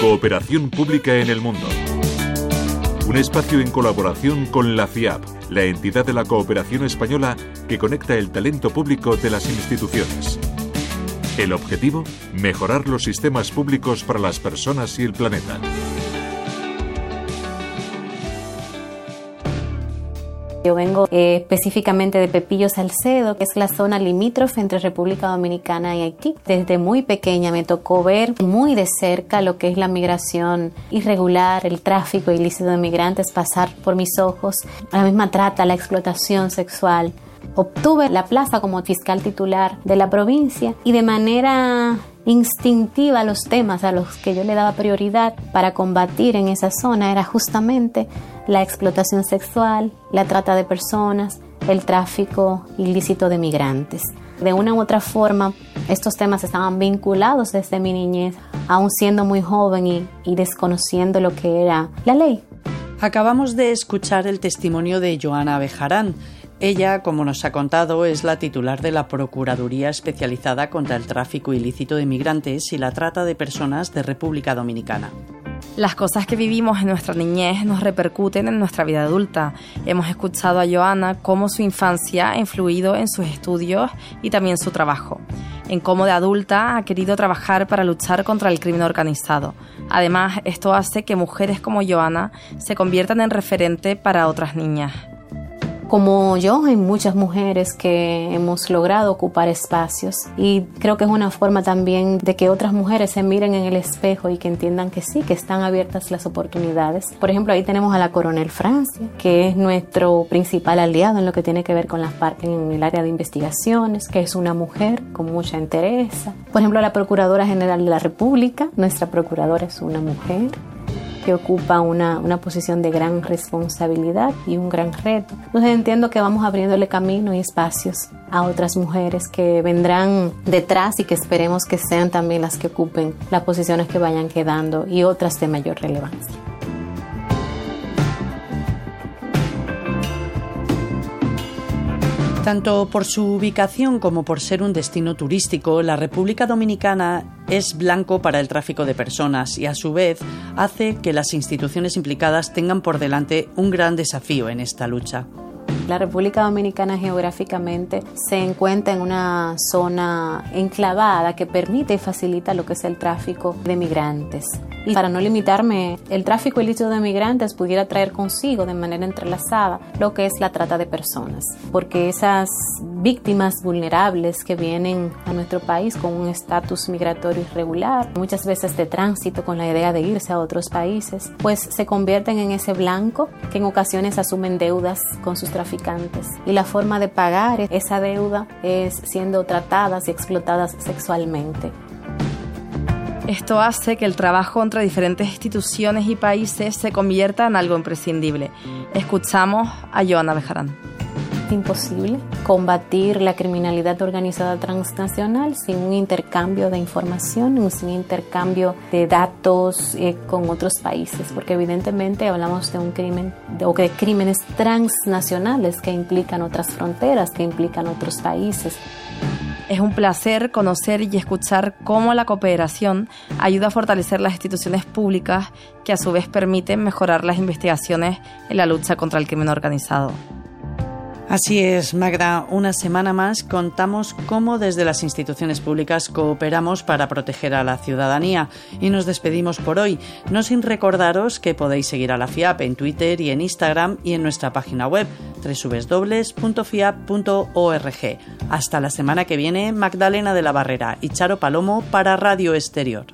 Cooperación Pública en el Mundo. Un espacio en colaboración con la FIAP, la entidad de la cooperación española que conecta el talento público de las instituciones. El objetivo, mejorar los sistemas públicos para las personas y el planeta. Yo vengo eh, específicamente de Pepillo Salcedo, que es la zona limítrofe entre República Dominicana y Haití. Desde muy pequeña me tocó ver muy de cerca lo que es la migración irregular, el tráfico ilícito de migrantes pasar por mis ojos, la misma trata, la explotación sexual. Obtuve la plaza como fiscal titular de la provincia y de manera instintiva los temas a los que yo le daba prioridad para combatir en esa zona era justamente la explotación sexual, la trata de personas, el tráfico ilícito de migrantes. De una u otra forma, estos temas estaban vinculados desde mi niñez, aún siendo muy joven y, y desconociendo lo que era la ley. Acabamos de escuchar el testimonio de Joana Bejarán, ella, como nos ha contado, es la titular de la Procuraduría especializada contra el tráfico ilícito de migrantes y la trata de personas de República Dominicana. Las cosas que vivimos en nuestra niñez nos repercuten en nuestra vida adulta. Hemos escuchado a Joana cómo su infancia ha influido en sus estudios y también su trabajo, en cómo de adulta ha querido trabajar para luchar contra el crimen organizado. Además, esto hace que mujeres como Joana se conviertan en referente para otras niñas como yo, hay muchas mujeres que hemos logrado ocupar espacios y creo que es una forma también de que otras mujeres se miren en el espejo y que entiendan que sí, que están abiertas las oportunidades. Por ejemplo, ahí tenemos a la coronel Francia, que es nuestro principal aliado en lo que tiene que ver con las partes en el área de investigaciones, que es una mujer con mucha entereza. Por ejemplo, la Procuradora General de la República, nuestra procuradora es una mujer que ocupa una, una, posición de gran responsabilidad y un gran reto. Entonces entiendo que vamos abriéndole camino y espacios a otras mujeres que vendrán detrás y que esperemos que sean también las que ocupen las posiciones que vayan quedando y otras de mayor relevancia. Tanto por su ubicación como por ser un destino turístico, la República Dominicana es blanco para el tráfico de personas y a su vez hace que las instituciones implicadas tengan por delante un gran desafío en esta lucha. La República Dominicana geográficamente se encuentra en una zona enclavada que permite y facilita lo que es el tráfico de migrantes. Y para no limitarme, el tráfico ilícito de migrantes pudiera traer consigo de manera entrelazada lo que es la trata de personas, porque esas víctimas vulnerables que vienen a nuestro país con un estatus migratorio irregular, muchas veces de tránsito con la idea de irse a otros países, pues se convierten en ese blanco que en ocasiones asumen deudas con sus traficantes. Y la forma de pagar esa deuda es siendo tratadas y explotadas sexualmente. Esto hace que el trabajo entre diferentes instituciones y países se convierta en algo imprescindible. Escuchamos a Joana Bejarán. Imposible combatir la criminalidad organizada transnacional sin un intercambio de información, sin un intercambio de datos eh, con otros países, porque evidentemente hablamos de un crimen o de crímenes transnacionales que implican otras fronteras, que implican otros países. Es un placer conocer y escuchar cómo la cooperación ayuda a fortalecer las instituciones públicas que a su vez permiten mejorar las investigaciones en la lucha contra el crimen organizado. Así es, Magda. Una semana más contamos cómo desde las instituciones públicas cooperamos para proteger a la ciudadanía. Y nos despedimos por hoy, no sin recordaros que podéis seguir a la FIAP en Twitter y en Instagram y en nuestra página web www.fiap.org. Hasta la semana que viene, Magdalena de la Barrera y Charo Palomo para Radio Exterior.